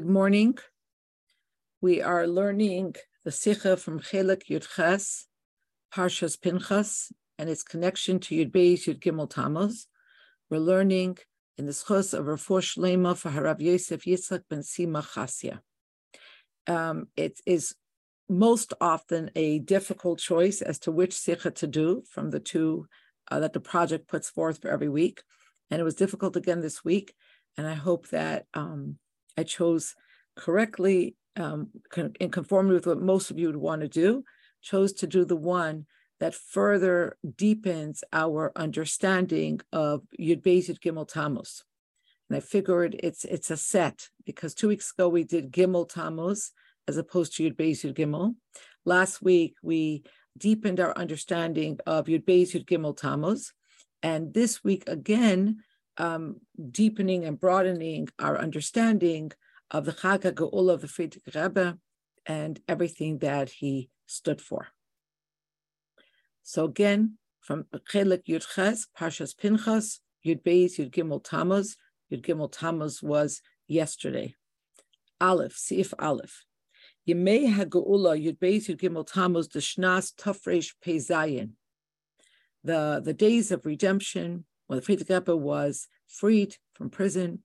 Good morning. We are learning the Sikha from Chelek Yudches, Parshas Pinchas, and its connection to Yud Beis Yud Gimel Tammuz. We're learning in the Schos of Refuah Shlema for Harav Yosef Yitzchak ben Sima Chasya. Um, it is most often a difficult choice as to which Sikha to do from the two uh, that the project puts forth for every week. And it was difficult again this week. And I hope that um, I chose correctly um, in conformity with what most of you would want to do, chose to do the one that further deepens our understanding of Yud Yud Gimel Tammuz. And I figured it's it's a set because two weeks ago we did Gimel Tammuz as opposed to Yud Beis Yud Gimel. Last week we deepened our understanding of Yud Beis Yud Gimel Tammuz, and this week again um, deepening and broadening our understanding of the Chag HaGeula of the Frierdiker Rebbe and everything that he stood for. So again, from Chelek Yud Parshas Pinchas, Yud Beis, Yud Gimel Tammuz. Yud Gimel Tammuz was yesterday. Aleph, Sif Aleph. Yemei HaGeula, Yud Beis, Yud Gimel Tammuz, the Shnas Tafresh Pezayin. The, the days of redemption, when the Frierdiker Rebbe was freed from prison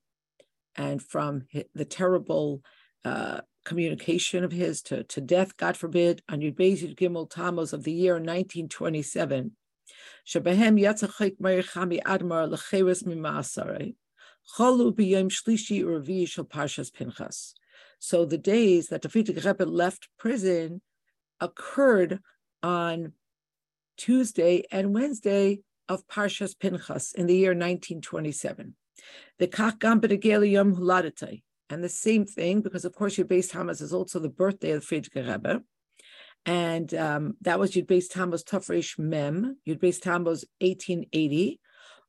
and from the terrible uh, communication of his to, to death, God forbid, on Yud Beis Yud Gimel Tammuz of the year 1927. Shabahem Yatzachik Meir Chami Admar Lecheres Mimasare. Chalu b'yom shlishi uravi shel Parshas Pinchas. So the days that the Rebbe left prison occurred on Tuesday and Wednesday of Parshas Pinchas in the year 1927. The Kach Gam Yom. And the same thing, because of course Yud Beis Tammuz is also the birthday of Frierdiker Rebbe. And um, that was Yud Beis Tammuz Tafresh Mem, Yud Beis Tammuz 1880.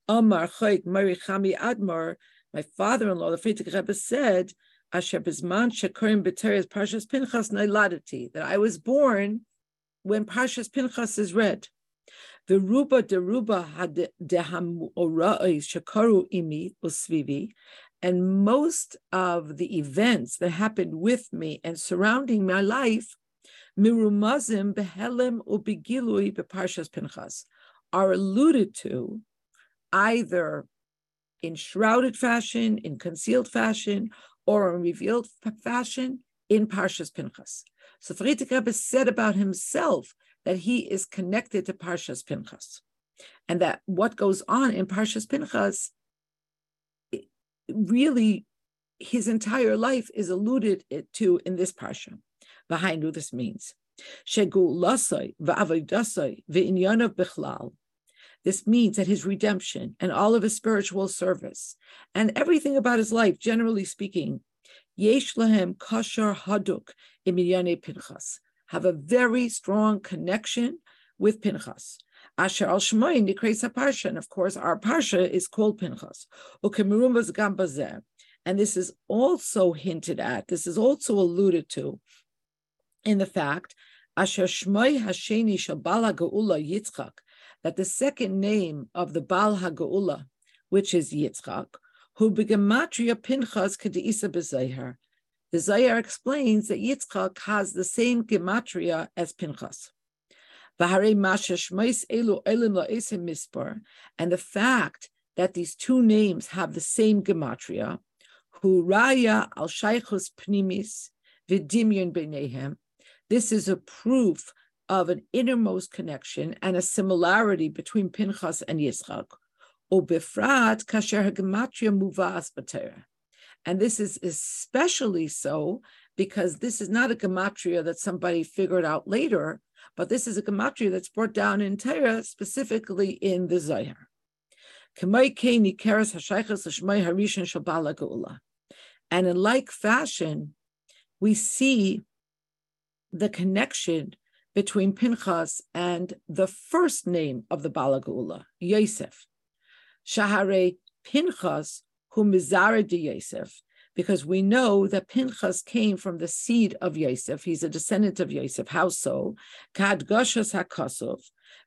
Omar Chayk Mari Chami Admar, my father-in-law, the Frierdiker Rebbe said, Asher Bizman Shakurim B'Teres Parshas Pinchas Nailadati, that I was born when Parshas Pinchas is read. The ruba de ruba shakaru imi usvivi, and most of the events that happened with me and surrounding my life, mirumazim behelem ubigilui beparshas pinchas, are alluded to either in shrouded fashion, in concealed fashion, or in revealed fashion in Parshas Pinchas. So Frierdiker Rebbe said about himself that he is connected to Parshas Pinchas, and that what goes on in Parshas Pinchas really his entire life is alluded to in this parsha. Behind who this means. This means that his redemption and all of his spiritual service and everything about his life, generally speaking, yesh lahem kashar haduk imidyane pinchas have a very strong connection with Pinchas. Asher al Shmoin Nikreis Parsha, and of course our Parsha is called Pinchas. And this is also hinted at, this is also alluded to in the fact Asher Shmoi Hasheni Shabala Geula Yitzchak, that the second name of the Bal HaGeula, which is Yitzchak, who begematria Pinchas Kedeisa Bezeher, the Zohar explains that Yitzchak has the same gematria as Pinchas. And the fact that these two names have the same gematria, Huraya al Pnimis this is a proof of an innermost connection and a similarity between Pinchas and Yitzchak. And this is especially so because this is not a gematria that somebody figured out later, but this is a gematria that's brought down in Torah, specifically in the Zohar. And in like fashion, we see the connection between Pinchas and the first name of the Baal HaGeula, Yosef. Shahare Pinchas who Mizara de Yosef, because we know that Pinchas came from the seed of Yosef. He's a descendant of Yosef. How so? Kad Goshas HaKosov,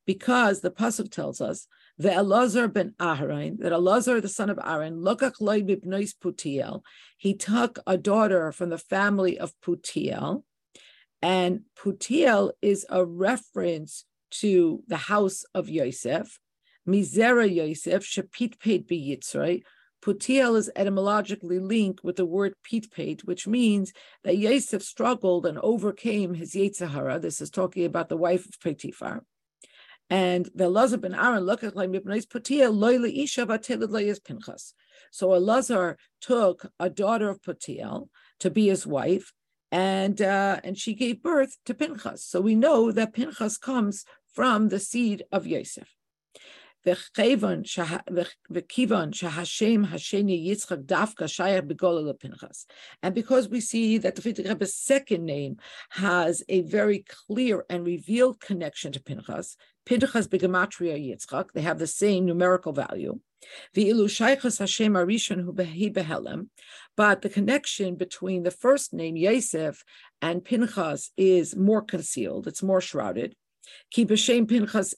because the Pasuk tells us, the Elazar ben Aharon, that Elazar, the son of Aaron, lokach loy bibnois Putiel, he took a daughter from the family of Putiel, and Putiel is a reference to the house of Yosef, Mizera Yosef, Shapit Peit Beyitzrei. Putiel is etymologically linked with the word pitpeit, which means that Yosef struggled and overcame his Yetzirah. This is talking about the wife of Potiphar. And the Elazar ben Aaron look at Putiel loy isha Pinchas. So Elazar took a daughter of Putiel to be his wife, and uh, and she gave birth to Pinchas. So we know that Pinchas comes from the seed of Yosef. And because we see that the Frierdiker Rebbe's second name has a very clear and revealed connection to Pinchas, Pinchas begematria Yitzchak, they have the same numerical value. But the connection between the first name Yosef and Pinchas is more concealed, it's more shrouded. Pinchas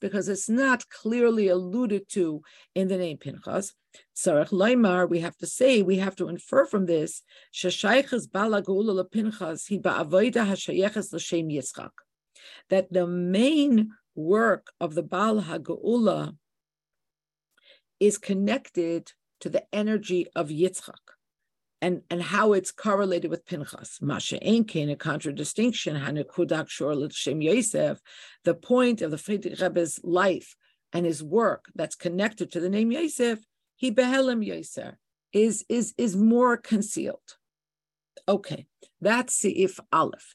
because it's not clearly alluded to in the name Pinchas. Tzarech Laimar, we have to say, we have to infer from this, Shashaychas Bala Pinchas, he ba'avoida hashayeches l'shem Yitzchak. That the main work of the Baal HaGeula is connected to the energy of Yitzchak and, and how it's correlated with Pinchas. Masha Enkin, a contradistinction, Hanukudak Shor Shem Yosef, the point of the Frierdiker Rebbe's life and his work that's connected to the name Yosef, he behelim Yosef, is, is, is more concealed. Okay, that's if Aleph,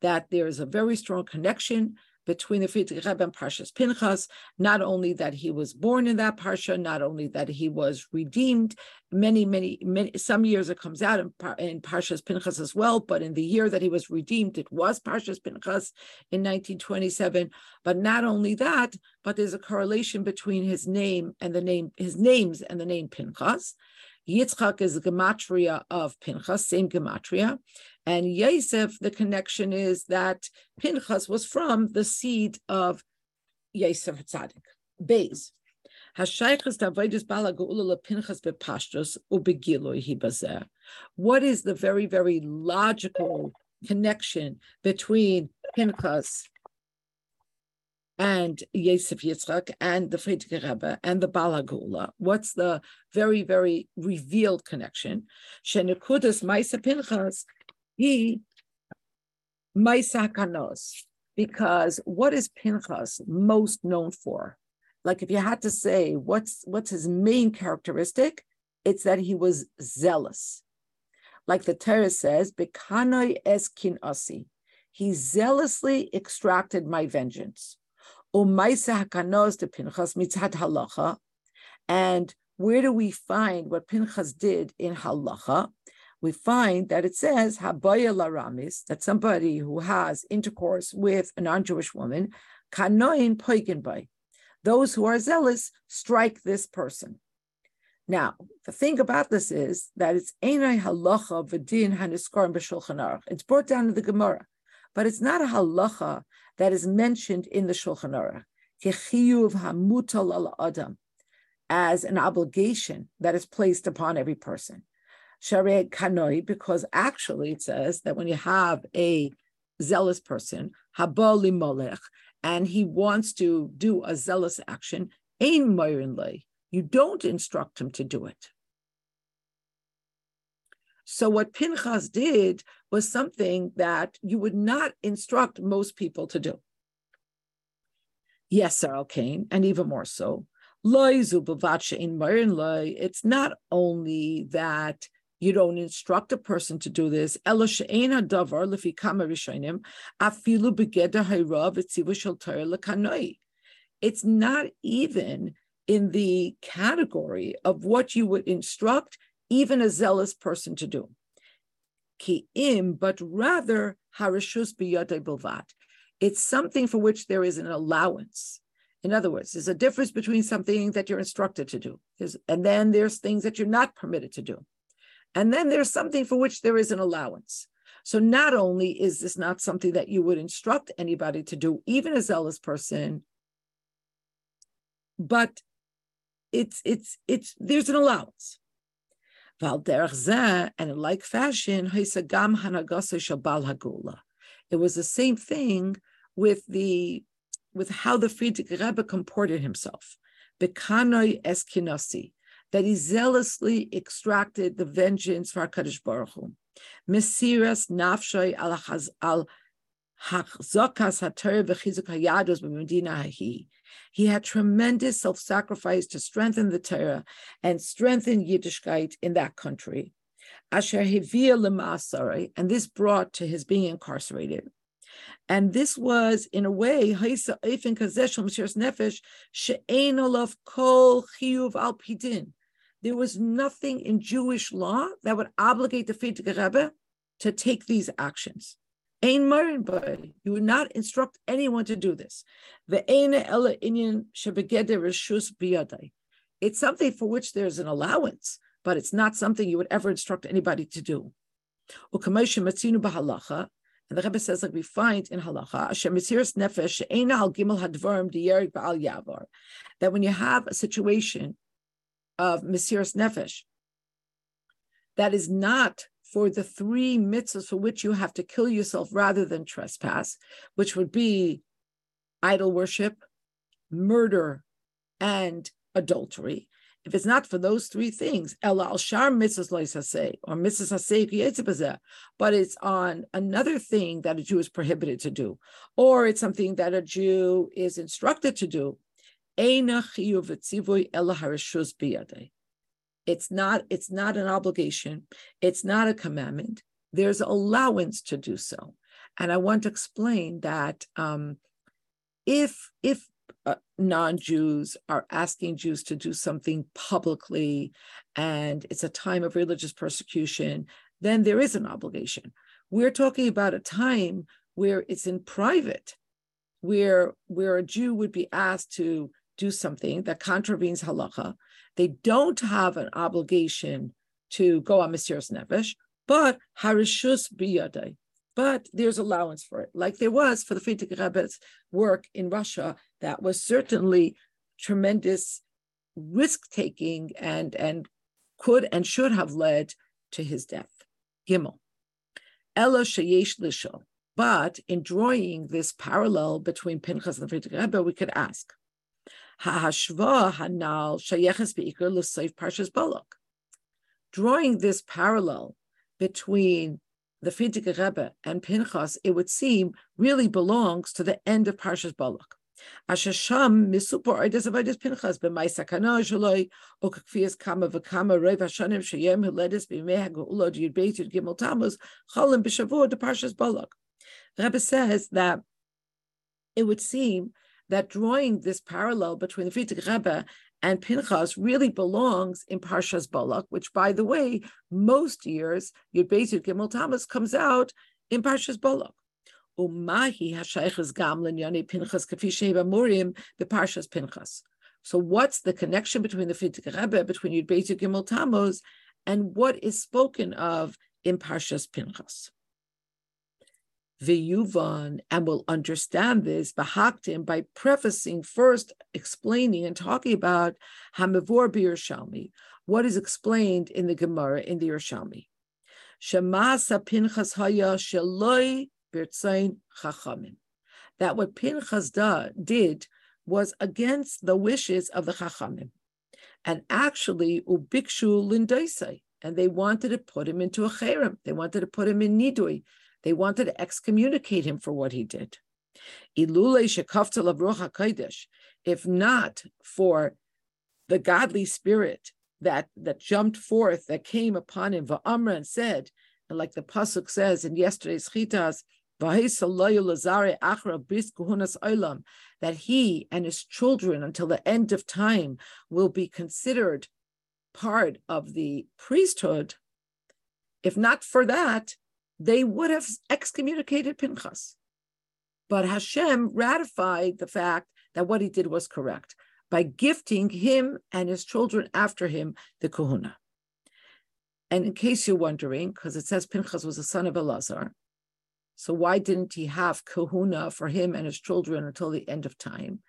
that there is a very strong connection between the Frierdiker Rebbe and Parshas Pinchas, not only that he was born in that Parsha, not only that he was redeemed, many, many, many some years it comes out in, in Parshas Pinchas as well, but in the year that he was redeemed, it was Parshas Pinchas in 1927. But not only that, but there's a correlation between his name and the name, his names and the name Pinchas. Yitzchak is the gematria of Pinchas, same gematria. And Yosef, the connection is that Pinchas was from the seed of Yosef Tzadik, Beis. What is the very, very logical connection between Pinchas and Yosef Yitzchak and the Frierdiker Rebbe and the Baal HaGeula. What's the very, very revealed connection? Shenekudas Maisa Pinchas he Maisakanos, because what is Pinchas most known for? Like if you had to say what's what's his main characteristic, it's that he was zealous. Like the Torah says, Bekanoi es asi. He zealously extracted my vengeance. Umaisa hakanos de Pinchas mitzat halacha. And where do we find what Pinchas did in halacha? We find that it says habaya laramis that somebody who has intercourse with a non-Jewish woman kanoin poigenbay. Those who are zealous strike this person. Now, the thing about this is that it's enai halacha v'din haniskorim b'shulchan aruch. It's brought down in the Gemara, but it's not a halacha that is mentioned in the Shulchan Aruch. Hamutal al adam, as an obligation that is placed upon every person. Sharei Kanoi, because actually it says that when you have a zealous person, Habali Molech, and he wants to do a zealous action, Ein Moirin you don't instruct him to do it. So what Pinchas did was something that you would not instruct most people to do. Yes, Sir Alkane, and even more so. It's not only that you don't instruct a person to do this. It's not even in the category of what you would instruct even a zealous person to do. But rather. It's something for which there is an allowance. In other words, there's a difference between something that you're instructed to do, and then there's things that you're not permitted to do. And then there's something for which there is an allowance. So not only is this not something that you would instruct anybody to do, even a zealous person, but it's it's it's there's an allowance. And in like fashion, it was the same thing with the with how the Frierdiker Rebbe comported himself. Bekanoi eskinasi, that he zealously extracted the vengeance for HaKadosh Baruch Hu. Mesiras nafshay al hachzokas hayados b'medina hahi. He had tremendous self-sacrifice to strengthen the Torah and strengthen Yiddishkeit in that country. Asher lemasari, and this brought to his being incarcerated. And this was, in a way, haisa eifin kazesh nefesh she'ein olav kol chiyuv al pidin. There was nothing in Jewish law that would obligate the Frierdiker Rebbe to take these actions. Ein marin You would not instruct anyone to do this. ela inyan reshus biyadai. It's something for which there's an allowance, but it's not something you would ever instruct anybody to do. And the Rebbe says, like we find in halacha, nefesh that when you have a situation of mesiras nefesh that is not for the three mitzvahs for which you have to kill yourself rather than trespass, which would be idol worship, murder, and adultery. If it's not for those three things, el al shar mitzvahs say or mitzvahs but it's on another thing that a Jew is prohibited to do, or it's something that a Jew is instructed to do. It's not, it's not an obligation. It's not a commandment. There's allowance to do so. And I want to explain that um, if if uh, non-Jews are asking Jews to do something publicly, and it's a time of religious persecution, then there is an obligation. We're talking about a time where it's in private, where where a Jew would be asked to do something that contravenes halacha, they don't have an obligation to go on Mesiras Nefesh, but Harishus biyadai. But there's allowance for it, like there was for the Frierdiker Rebbe's work in Russia. That was certainly tremendous risk taking and and could and should have led to his death. Gimel. Ella sheyesh. But in drawing this parallel between Pinchas and the Frierdiker Rebbe, we could ask, Ha'hashva hanal shayeches beikar l'seif parshas balak. Drawing this parallel between the Frierdiker Rebbe and Pinchas, it would seem really belongs to the end of Parshas Balak. Ashasham misupor oides avodas Pinchas b'may sakana shaloi o kakfias kama v'kama reiv hashanim sheyem huledis b'mei ha'geulod yud beit yud gimel tammuz cholim b'shavua to Parshas Balak. Rebbe says that it would seem that drawing this parallel between the Frierdiker Rebbe and Pinchas really belongs in Parshas Balak, which, by the way, most years Yud Beis Yud Gimel Tammuz comes out in Parshas Balak. Umahi hashayches gam lenyani Pinchas kafi sheva murim beParshas Pinchas. So, what's the connection between the Frierdiker Rebbe, between Yud Beis Yud Gimel Tammuz, and what is spoken of in Parshas Pinchas? Viyuvan, and will understand this, Bahaktim, by prefacing first, explaining and talking about Hamivor Shalmi, what is explained in the Gemara in the Yerushalmi. Shemasa Pinchas Haya Sheloi Birtzain Chachamim. That what Pinchas da, did was against the wishes of the Chachamim. And actually, Ubikshu Lindaisai, and they wanted to put him into a cherem. They wanted to put him in Nidui. They wanted to excommunicate him for what he did. If not for the godly spirit that, that jumped forth, that came upon him, Va'amra and said, and like the Pasuk says in yesterday's Chitas, that he and his children until the end of time will be considered part of the priesthood. If not for that, they would have excommunicated Pinchas. But Hashem ratified the fact that what he did was correct by gifting him and his children after him the kahuna. And in case you're wondering, because it says Pinchas was a son of Elazar, so why didn't he have kahuna for him and his children until the end of time?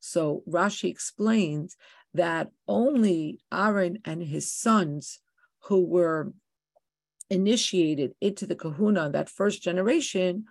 So Rashi explains that only Aaron and his sons who were initiated into the kahuna, that first generation,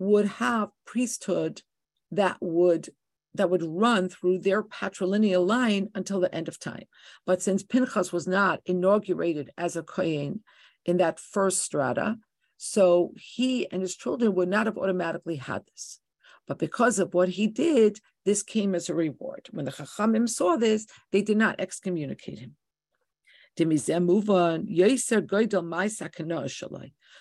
would have priesthood that would that would run through their patrilineal line until the end of time. But since Pinchas was not inaugurated as a kohen in that first strata, so he and his children would not have automatically had this. But because of what he did, this came as a reward. When the Chachamim saw this, they did not excommunicate him.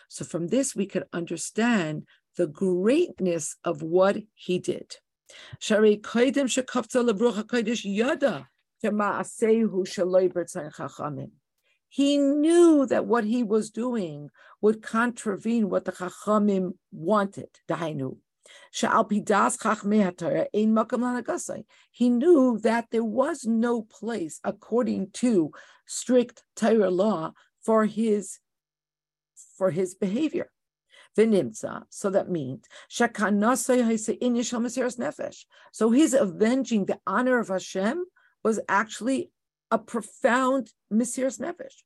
So from this, we could understand the greatness of what he did. He knew that what he was doing would contravene what the Chachamim wanted. He knew that there was no place according to strict Torah law for his for his behavior. So that means nefesh. So his avenging the honor of Hashem was actually a profound mesiras nefesh.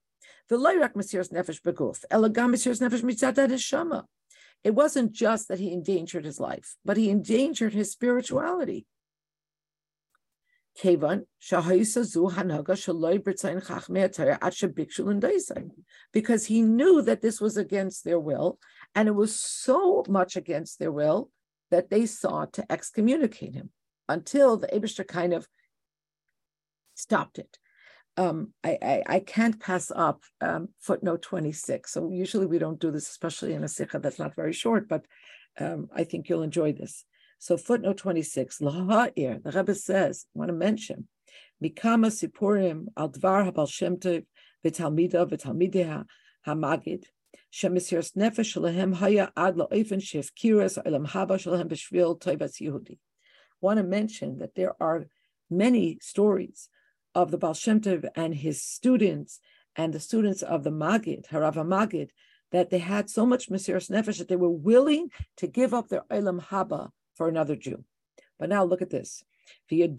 The loyrak mesiras nefesh beguf, elegam mesiras nefesh mitzad hashama. It wasn't just that he endangered his life, but he endangered his spirituality. Because he knew that this was against their will, and it was so much against their will that they sought to excommunicate him until the Abishter kind of stopped it um, I, I, I, can't pass up um, footnote 26. So usually we don't do this, especially in a sikha that's not very short, but um, I think you'll enjoy this. So footnote 26, Laha'ir, the Rebbe says, I want to mention, Mikama Sipurim al Dvar Habal Shem Tov v'Talmida v'Talmideha HaMagid, Shemisiras Nefesh Shalahem Haya Ad La'ofen Shif Kiras Elam Haba Shalahem B'Shvil Toivas Yehudi. want to mention that there are many stories of the Baal Shem Tov and his students and the students of the Magid, Harava Magid, that they had so much Mesiras Nefesh that they were willing to give up their Olam Haba for another Jew. But now look at this. And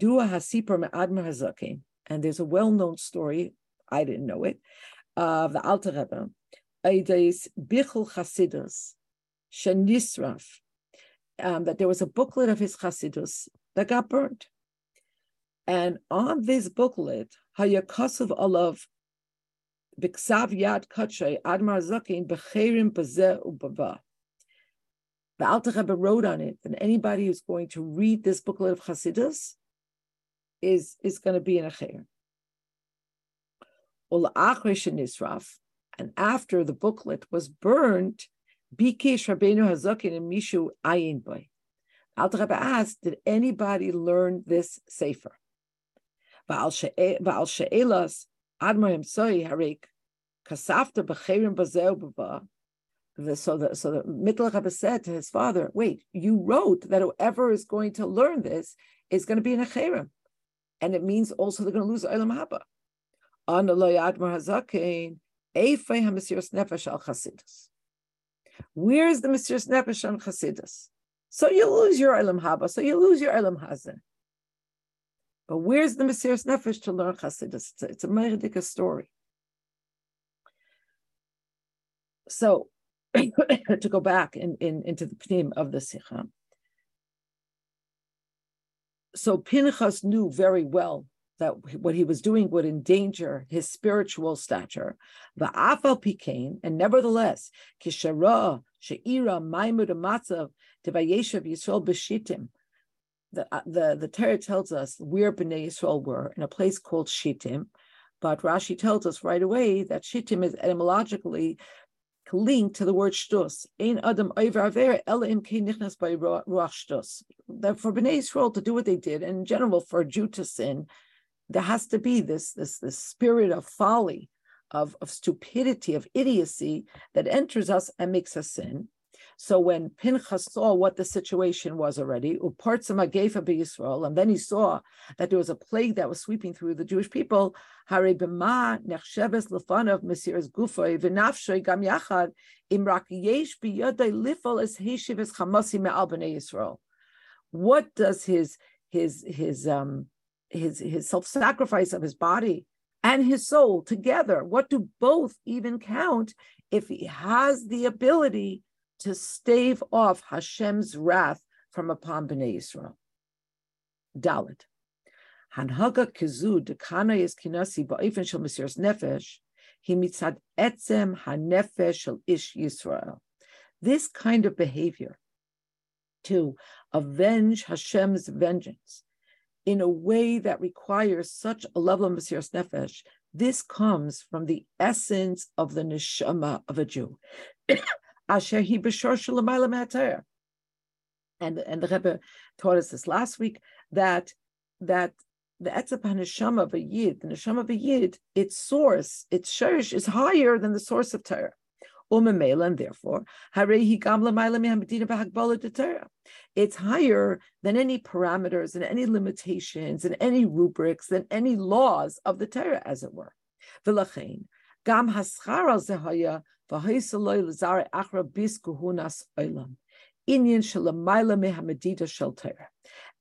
there's a well-known story, I didn't know it, of the Alter Rebbe, Eides Bichel Chasidus, Shenisraf, um, that there was a booklet of his Chasidus that got burned. And on this booklet, Hayakasov Alav Biksav Yad Kachay Admar Zakin Becherim Bazeh Ubaba. The Alter Rebbe wrote on it that anybody who's going to read this booklet of Hasidus is, is going to be in a chair. And after the booklet was burned, Bikesh Rabbeinu Hazakin and Mishu Ayin Boy. Alter Rebbe asked, did anybody learn this sefer? Baal She'elas Admar Himsoi Harik Kasafta B'cherim Bazeu B'ba. So the so the Rebbe said to his father, "Wait, you wrote that whoever is going to learn this is going to be in a cherem, and it means also they're going to lose Olam Haba." Where's the Mesiras Nefesh on Chasidus? So you lose your Olam Haba, so you lose your Olam Hazan. But where's the Mesiras Nefesh to learn Chassidus? It's a, it's a story. So, to go back in, in, into the pnim of the Sikha. So Pinchas knew very well that what he was doing would endanger his spiritual stature. The afal pikain, and nevertheless, kishara sheira maimud amatzav devayeshav yisrael b'shitim, the uh, the the Torah tells us where Bnei Yisrael were in a place called Shittim, but Rashi tells us right away that Shittim is etymologically linked to the word shtus. Ein adam over ela im nichnas by. That for Bnei Yisrael to do what they did, and in general for a Jew to sin, there has to be this this this spirit of folly, of of stupidity, of idiocy that enters us and makes us sin. So when Pinchas saw what the situation was already, Yisrael, and then he saw that there was a plague that was sweeping through the Jewish people, Hare b'ma nechsheves lefanav mesiras gufay v'nafshoy gam yachad im yesh biyadai lifol es es. What does his his his um his his self-sacrifice of his body and his soul together. What do both even count if he has the ability to stave off Hashem's wrath from upon Bnei Israel? Dalit. Hanhaga kizu dekana is kinasi ba'ifin shel mesiras nefesh he mitzad etzem hanefesh shel ish Yisrael. This kind of behavior to avenge Hashem's vengeance in a way that requires such a level of Mesiras Nefesh, this comes from the essence of the neshama of a Jew. Asher he and and the Rebbe taught us this last week that that the etzem neshama of a yid, the neshama of a yid, its source, its shirish is higher than the source of Torah and therefore, it's higher than any parameters and any limitations and any rubrics than any laws of the Torah, as it were. gam zehaya.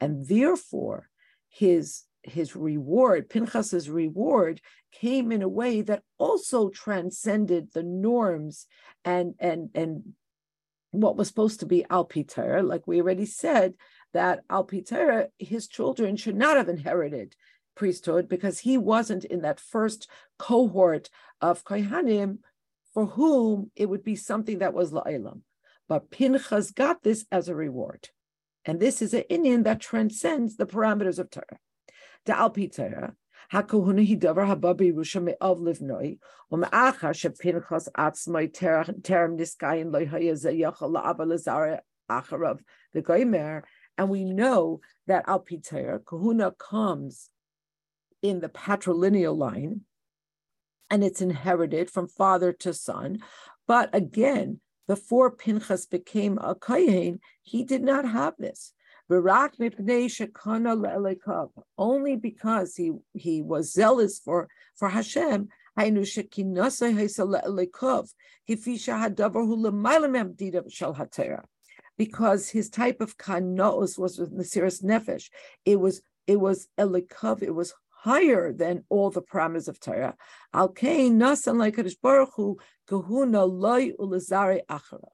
And therefore, his his reward, Pinchas's reward, came in a way that also transcended the norms and and and what was supposed to be Al Peter, like we already said, that Al Peter, his children should not have inherited priesthood because he wasn't in that first cohort of Kohanim for whom it would be something that was la la'ilam. But Pinchas got this as a reward. And this is an inyan that transcends the parameters of Torah. Da'al pi Torah, ha'kohuna hidavar haba birusha me'av livnoi, u'me'acha she'pinchas atzmai terem niskayin lo'haya ze'yachal la'aba lazara acharav v'goymer, and we know that al pi Torah, comes in the patrilineal line, and it's inherited from father to son. But again, before Pinchas became a Kohen, he did not have this. Only because he, he was zealous for, for Hashem, because his type of kanos was with Mesiras Nefesh. It was it was elikov, it was higher than all the parameters of Torah. Al kain nasan kahuna loy acharav.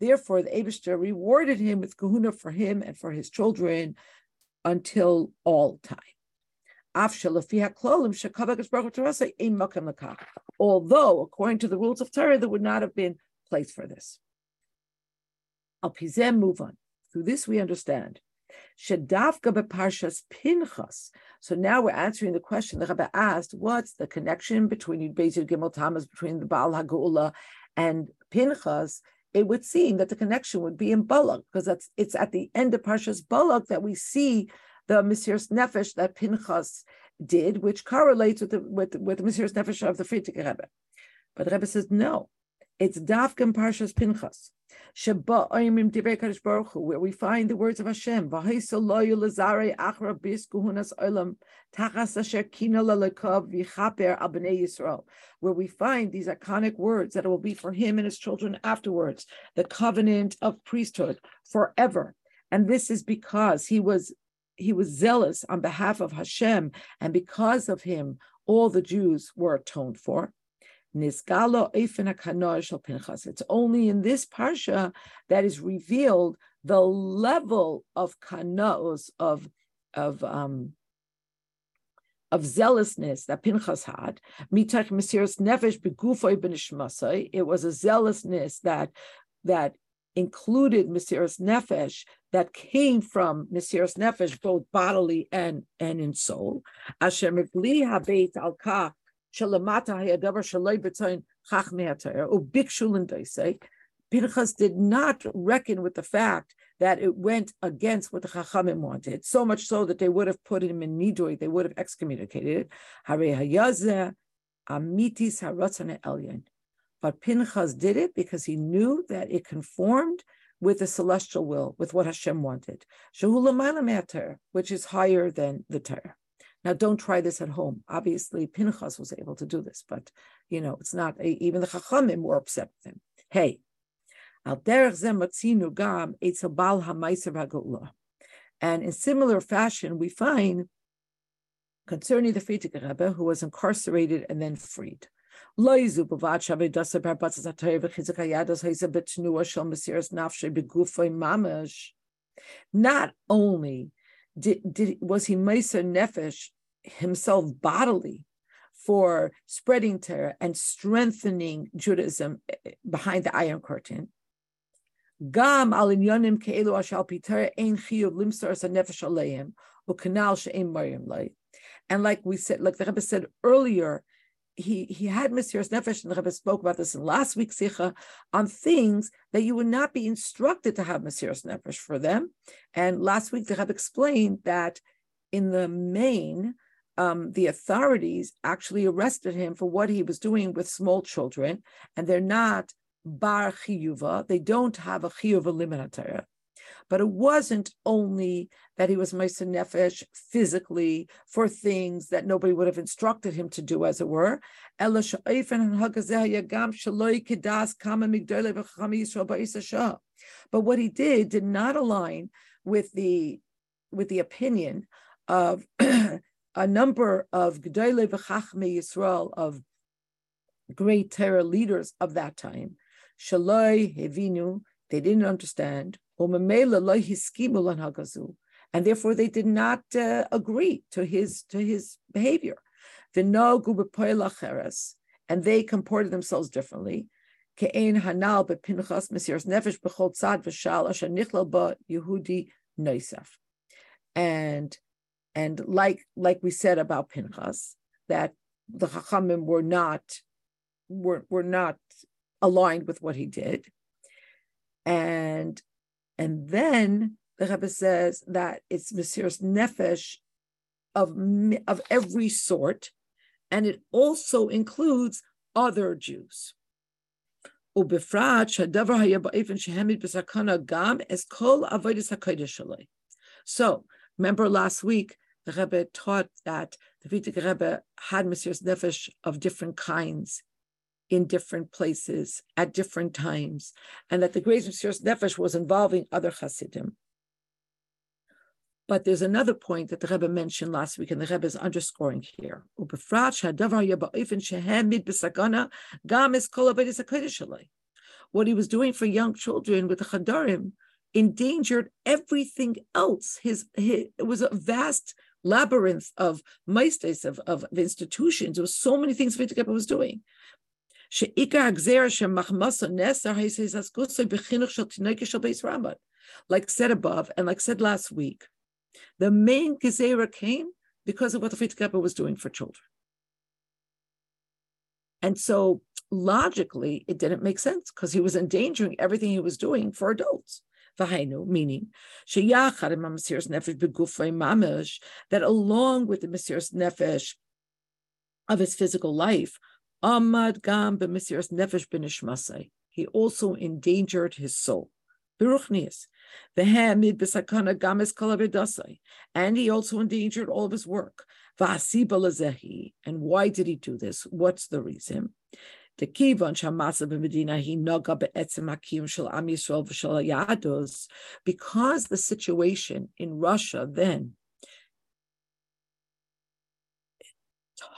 Therefore, the Abishter rewarded him with kahuna for him and for his children until all time. Although, according to the rules of Torah, there would not have been place for this. Al move on. Through this, we understand. Shedavka beparshas Pinchas. So now we're answering the question the Rebbe asked: What's the connection between Yud Beis Gimel Tammuz between the Baal HaGeula and Pinchas? it would seem that the connection would be in Balak, because that's it's at the end of Parshas Balak that we see the Mesiras Nefesh that Pinchas did, which correlates with the with, with the Mesiras Nefesh of the Frierdiker Rebbe. But the Rebbe says no, it's Davkan Parshas Pinchas. Where we find the words of Hashem. Where we find these iconic words that it will be for him and his children afterwards, the covenant of priesthood forever. And this is because he was he was zealous on behalf of Hashem, and because of him, all the Jews were atoned for. It's only in this parsha that is revealed the level of kanaos of of um, of zealousness that Pinchas had. Nefesh. It was a zealousness that that included Mesiras Nefesh that came from Mesiras Nefesh both bodily and and in soul. Shalamata hayadavar shaloi b'tzayin chachmei hatayr ubikshul oh, say Pinchas did not reckon with the fact that it went against what the Chachamim wanted, so much so that they would have put him in Nidui, they would have excommunicated it. But Pinchas did it because he knew that it conformed with the celestial will, with what Hashem wanted. Which is higher than the Torah. Now, don't try this at home. Obviously, Pinchas was able to do this, but you know, it's not even the Chachamim were upset with him. Hey, And in similar fashion, we find concerning the Frierdiker Rebbe, who was incarcerated and then freed. Not only did, did was he Meiser Nefesh himself bodily for spreading Torah and strengthening Judaism eh, eh, behind the Iron Curtain. And like we said, like the Rebbe said earlier, he he had Mesiras Nefesh, and the Rebbe spoke about this in last week's Sikha, on things that you would not be instructed to have Mesiras Nefesh for them. And last week the Rebbe explained that in the main, um, the authorities actually arrested him for what he was doing with small children, and they're not bar chiyuva. They don't have a chiyuva liminatara. But it wasn't only that he was Meiser Nefesh physically for things that nobody would have instructed him to do, as it were. But what he did did not align with the with the opinion of a number of Yisrael, of great Torah leaders of that time. Shaloi hevinu, they didn't understand. And therefore they did not uh, agree to his to his behavior. And they comported themselves differently. And and like like we said about Pinchas, that the Chachamim were not were were not aligned with what he did. And and then the Rebbe says that it's Mesiras Nefesh of, of every sort, and it also includes other Jews. So, remember last week, the Rebbe taught that the Frierdiker Rebbe had Mesiras Nefesh of different kinds in different places at different times, and that the Great Mesiras Nefesh was involving other Hasidim. But there's another point that the Rebbe mentioned last week, and the Rebbe is underscoring here. What he was doing for young children with the Chadarim endangered everything else. His, his it was a vast labyrinth of maestes, of, of, of institutions. There was so many things Frierdiker was doing. Like said above, and like said last week, the main gezerah came because of what the Frierdiker was doing for children. And so logically, it didn't make sense because he was endangering everything he was doing for adults. Meaning, that along with the Mesiras Nefesh of his physical life, Amad gam b'mesiras nefesh b'nishmasai. He also endangered his soul. Beruchnias. V'hamid b'sakana gam es And he also endangered all of his work. V'asiba lezehi. And why did he do this? What's the reason? The kivon shamasa b'medina he naga be'etzem hakim shel am Yisrael v'shel. Because the situation in Russia then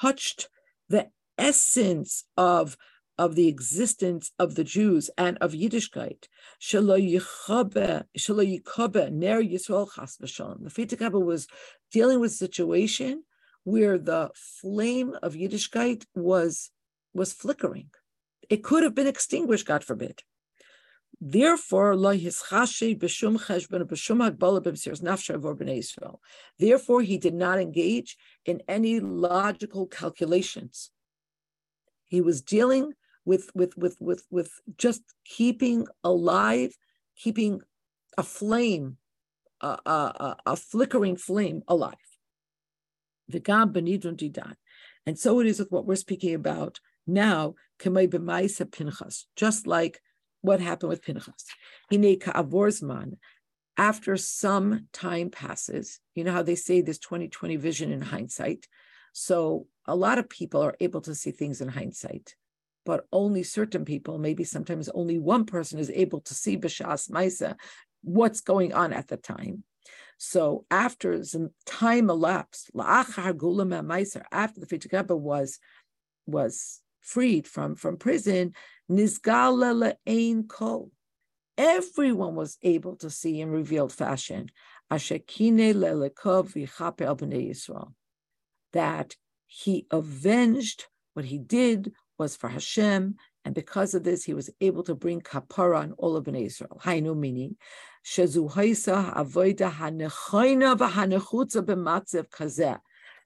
touched the essence of of the existence of the Jews and of Yiddishkeit. The Frierdiker was dealing with a situation where the flame of Yiddishkeit was, was flickering. It could have been extinguished, God forbid. Therefore, Therefore, he did not engage in any logical calculations he was dealing with with with with with just keeping alive, keeping a flame, a, a, a flickering flame alive. And so it is with what we're speaking about now, Pinchas, just like what happened with Pinchas. After some time passes, you know how they say this 2020 vision in hindsight. So a lot of people are able to see things in hindsight, but only certain people, maybe sometimes only one person is able to see Bashas Maisa, what's going on at the time. So after some time elapsed, after the Fitzgerald was was freed from, from prison, Nizgal kol. Everyone was able to see in revealed fashion Ashekine Lelekov Yisrael. that he avenged what he did was for Hashem, and because of this, he was able to bring kapara on all of Israel. Hainu meaning,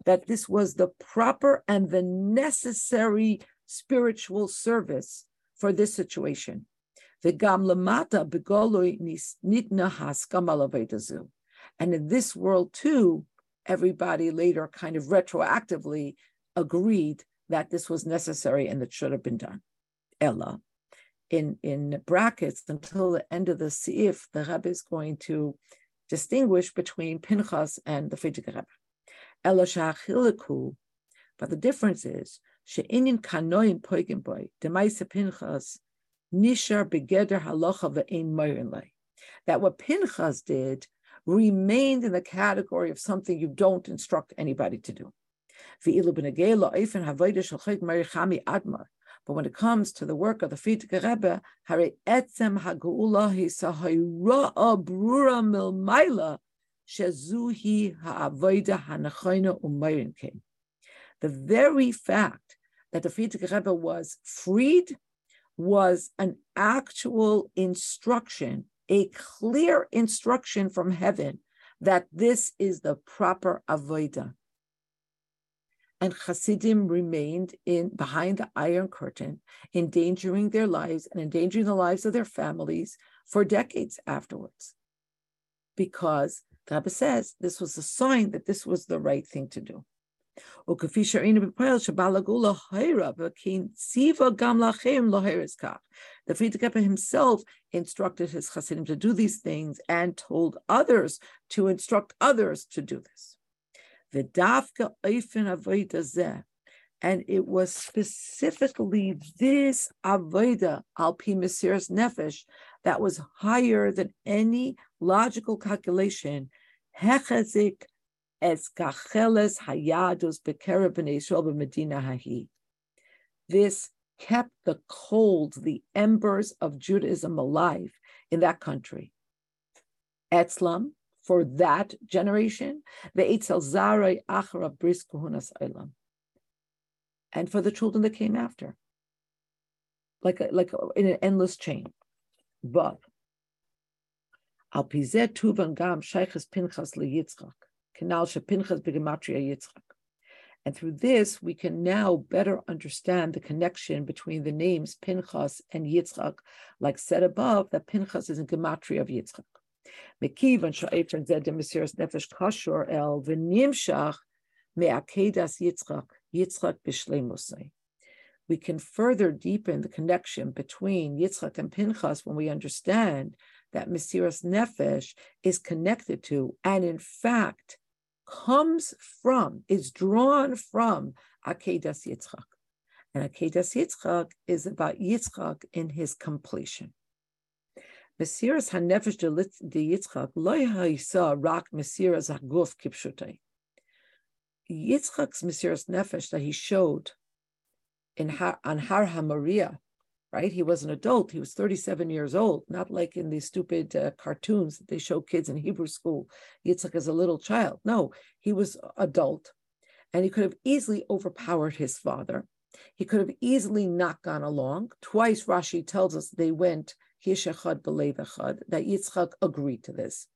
that this was the proper and the necessary spiritual service for this situation. And in this world too, everybody later kind of retroactively agreed that this was necessary and that should have been done. Ella. In, in brackets until the end of the Sif, the Rebbe is going to distinguish between Pinchas and the Frierdiker Rebbe. Ella Shachiliku, but the difference is she'inin kanoim poigim boy demaisa Pinchas nishar begeder halacha ve'ein moyin That what Pinchas did remained in the category of something you don't instruct anybody to do. But when it comes to the work of the Frierdiker Rebbe, Hare etzem hagula hisahayra brura milmaila shezuhi ha'avoida hanachayna umayrin came. The very fact that the Frierdiker Rebbe was freed was an actual instruction a clear instruction from heaven that this is the proper avodah. And Hasidim remained in behind the iron curtain, endangering their lives and endangering the lives of their families for decades afterwards. Because the Rebbe says this was a sign that this was the right thing to do. The Frierdiker himself instructed his Hasidim to do these things and told others to instruct others to do this. And it was specifically this avoda alpi mesiras nefesh that was higher than any logical calculation. Hechazik es b'nei medina. This kept the cold, the embers of Judaism alive in that country. Etzlam, for that generation, the Eitzel Zarai Achara Bris Kuhunas Eilam. And for the children that came after, like a, like a, in an endless chain. But Al Pizet Tuvan Gam Sheikhas Pinchas LeYitzchak, Kanal Pinchas Begematria Yitzchak. And through this, we can now better understand the connection between the names Pinchas and Yitzchak, like said above, that Pinchas is a gematria of Yitzchak. Nefesh el me'akedas Yitzchak, Yitzchak. We can further deepen the connection between Yitzchak and Pinchas when we understand that Mesiras Nefesh is connected to, and in fact, comes from, is drawn from Akedas Yitzchak. And Akedas Yitzchak is about Yitzchak in his completion. Mesiras Hanefesh de Yitzchak loy ha'isa rak Mesiras Haguf kipshutai. Yitzchak's Mesiras Nefesh that he showed in Har, on Har HaMoriah right? He was an adult. He was 37 years old, not like in these stupid uh, cartoons that they show kids in Hebrew school. Yitzchak as a little child. No, he was adult, and he could have easily overpowered his father. He could have easily not gone along. Twice Rashi tells us they went Hishachad Belevachad, that Yitzchak agreed to this.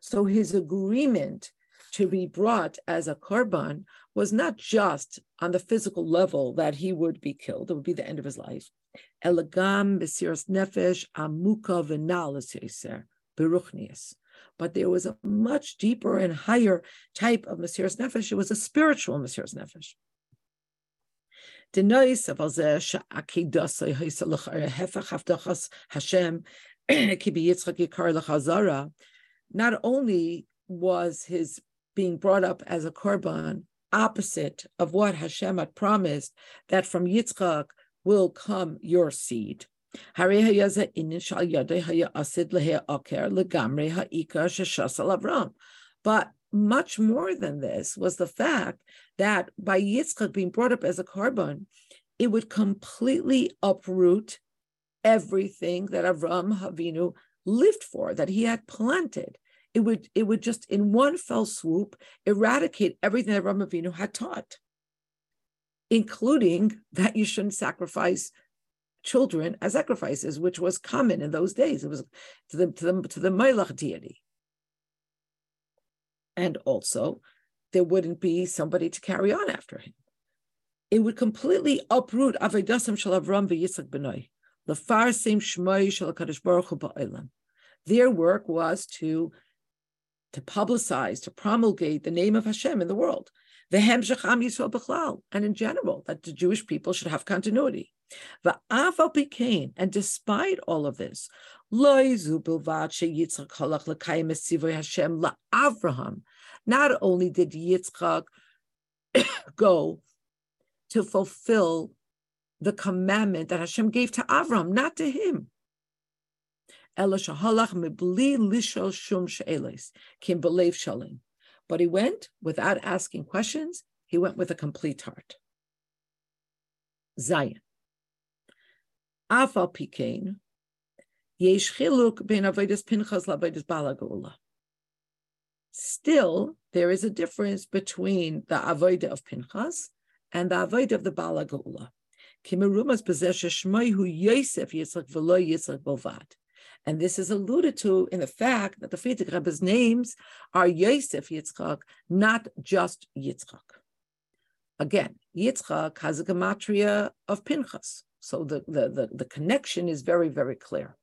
So his agreement to be brought as a korban was not just on the physical level that he would be killed, it would be the end of his life, Elagam Nefesh Amuka. But there was a much deeper and higher type of Mesiras Nefesh. It was a spiritual Mesiras Nefesh. Hashem Not only was his being brought up as a korban opposite of what Hashem had promised, that from Yitzchak will come your seed. But much more than this was the fact that by Yitzchak being brought up as a korban, it would completely uproot everything that Avram Havinu lived for, that he had planted. It would, it would just in one fell swoop eradicate everything that Avinu had taught, including that you shouldn't sacrifice children as sacrifices, which was common in those days. It was to the to the to the Molech deity. And also, there wouldn't be somebody to carry on after him. It would completely uproot Avedasam Shal Avram B'nai. The Farsim Shmoi Shal Baruch Hu. Their work was to to publicize, to promulgate the name of Hashem in the world. The and in general, that the Jewish people should have continuity. And despite all of this, not only did Yitzchak go to fulfill the commandment that Hashem gave to Avram, not to him. But he went without asking questions. He went with a complete heart. Zion. Afal pikein, yesh ben avodas pinchas lavodas Baal HaGeula. Still, there is a difference between the avodah of Pinchas and the avodah of the Baal HaGeula. Kimerumas possession shmoihu Yosef Yitzchak Yitzchak bovad. And this is alluded to in the fact that the Frierdiker Rebbe's names are Yosef Yitzchak, not just Yitzchak. Again, Yitzchak has a gematria of Pinchas. So the, the, the, the connection is very, very clear.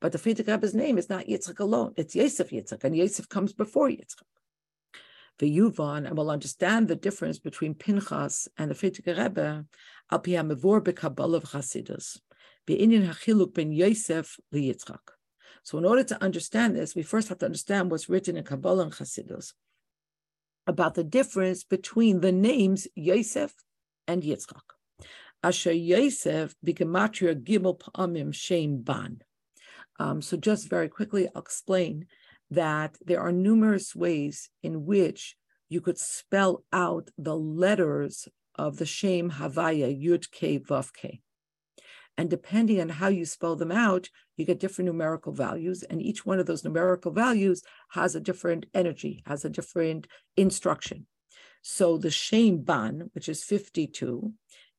But the Frierdiker Rebbe's name is not Yitzchak alone. It's Yosef Yitzchak, and Yosef comes before Yitzchak. The Yuvan, and will understand the difference between Pinchas and the Frierdiker Rebbe, al pi b'Kabbalah v'chasidus, So in order to understand this, we first have to understand what's written in Kabbalah and Chasidus about the difference between the names Yosef and Yitzchak. Asher Yosef b'gematria gimel pa'amim shem ban. Um, so just very quickly, I'll explain that there are numerous ways in which you could spell out the letters of the Shem Havaya Yud K Vav K. And depending on how you spell them out, you get different numerical values. And each one of those numerical values has a different energy, has a different instruction. So the Shem Ban, which is 52,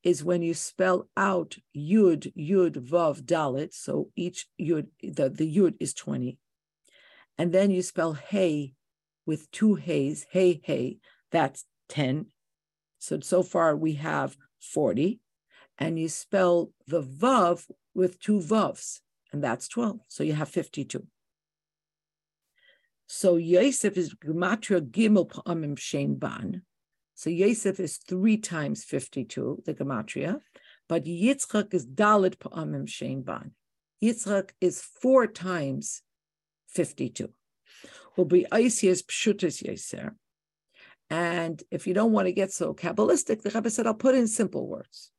is when you spell out Yud, Yud, Vav, Dalit. So each Yud, the, the Yud is 20. And then you spell Hey with two Heys, Hey, Hey, that's 10. So, so far we have 40. And you spell the Vav with two Vavs, and that's 12. So you have 52. So Yosef is Gematria Gimel Pa'amim Shem Ban. So Yosef is three times 52, the Gematria, but Yitzchak is Dalit Pa'amim Shem Ban. Yitzchak is four times 52. Will be Isias Pshutis Yeser. And if you don't want to get so Kabbalistic, the Rebbe said, I'll put in simple words.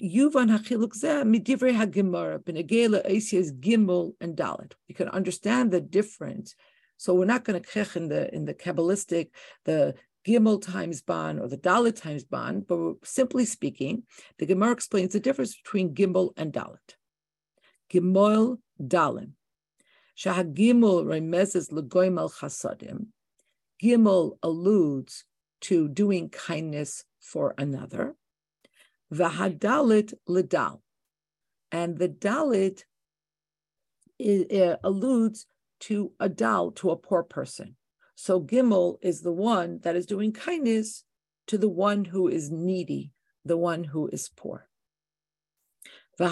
Yuvan hachiluk zeh midivrei hagimara benegela Isias Gimel and Dalit. You can understand the difference. So we're not going to kech in the in the Kabbalistic, the Gimel times Ban or the Dalit times Ban, but simply speaking, the Gemara explains the difference between Gimel and Dalit. Gimel Dalim. Shahagimel remezes legoim al chasadim. Gimel alludes to doing kindness for another. Vahadalit ledal. And the Dalit alludes to a dal, to a poor person. So Gimel is the one that is doing kindness to the one who is needy, the one who is poor. And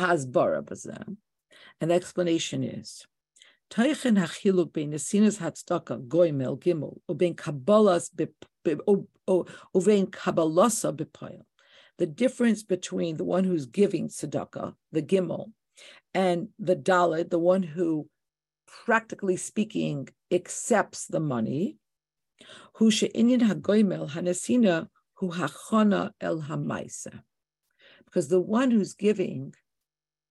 the explanation is, Teichen hachiluk bein nesinas hatzdaka goimel gimel ubein kabbalas ubein kabbalasa b'poyel. The difference between the one who's giving tzedakah, the gimel, and the dalit, the one who practically speaking, accepts the money, she'inyan hagoimel hanesina hu hachona el hamaisa. Because the one who's giving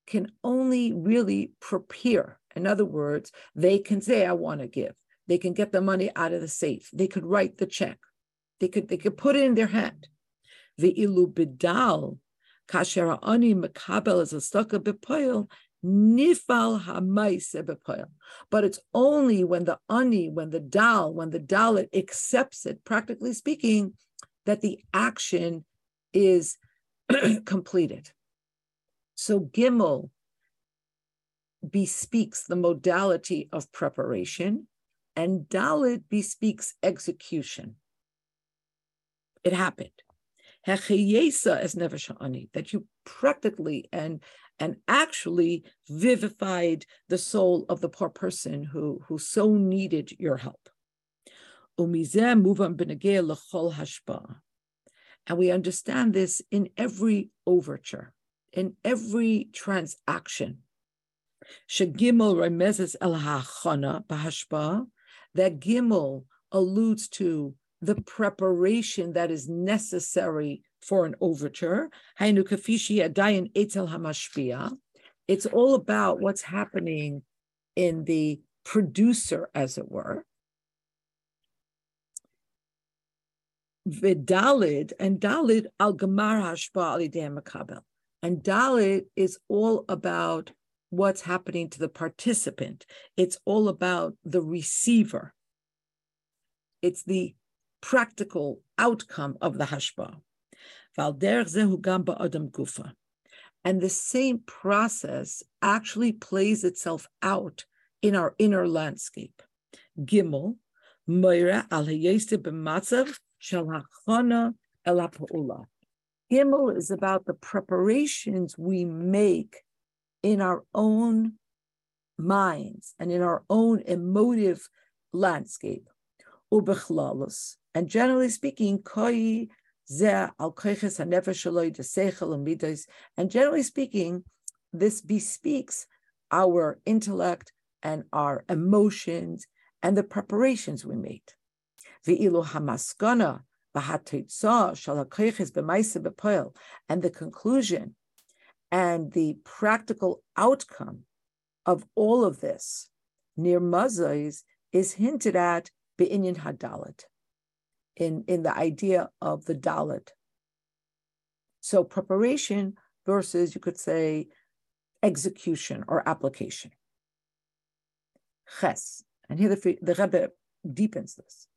can only really prepare. In other words, they can say, I want to give. They can get the money out of the safe. They could write the check. They could they could put it in their hand. Ve'ilu bidal kasher ani makabel as a staka bepoil nifal hamaise bepoil. But it's only when the ani, when the dal, when the dalit accepts it, practically speaking, that the action is completed. So Gimel bespeaks the modality of preparation, and Dalit bespeaks execution. It happened. Hechiyesa never sha'ani, that you practically and and actually vivified the soul of the poor person who, who so needed your help. And we understand this in every overture, in every transaction. That gimel alludes to the preparation that is necessary for an overture. It's all about what's happening in the producer, as it were. Vidalid and Dalid al Gamar. And Dalid is all about what's happening to the participant. It's all about the receiver. It's the practical outcome of the hashba. And the same process actually plays itself out in our inner landscape. Gimel, Moira al b'matzav shel hachana Gimel is about the preparations we make in our own minds and in our own emotive landscape. And generally speaking, koi and generally speaking, this bespeaks our intellect and our emotions and the preparations we made. And the conclusion and the practical outcome of all of this near Mazais is hinted at Be'inyan Hadalit in, in the idea of the Dalit. So preparation versus, you could say, execution or application. Ches. And here the, the Rebbe deepens this.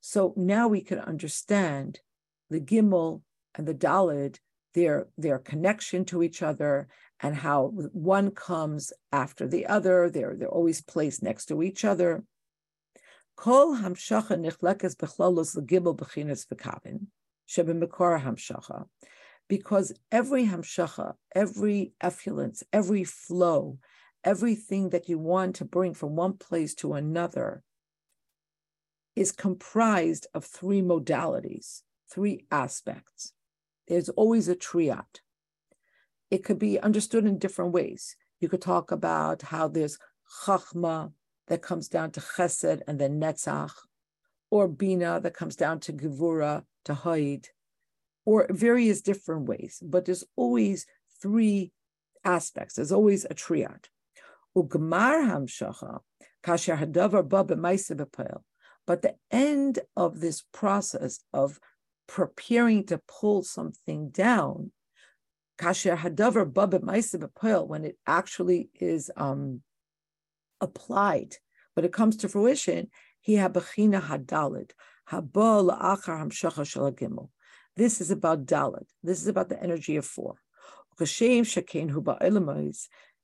So now we can understand the gimel and the dalid, their their connection to each other, and how one comes after the other. They're, they're always placed next to each other. Kol hamshacha nichlekes bechlalos v'kavin hamshacha, because every hamshacha, every effluence, every flow, everything that you want to bring from one place to another is comprised of three modalities, three aspects. There's always a triad it could be understood in different ways. You could talk about how there's chachma that comes down to chesed and then netzach, or bina that comes down to gevura, to haid, or various different ways. But there's always three aspects. There's always a triad. Ugmar hamshacha, kasher hadavar ba But the end of this process of preparing to pull something down kasher hadavar ma'aseh when it actually is um, applied, when it comes to fruition, he habachina hadalid haba la'achar hamshacha shalagimel. This is about dalid. This is about the energy of four.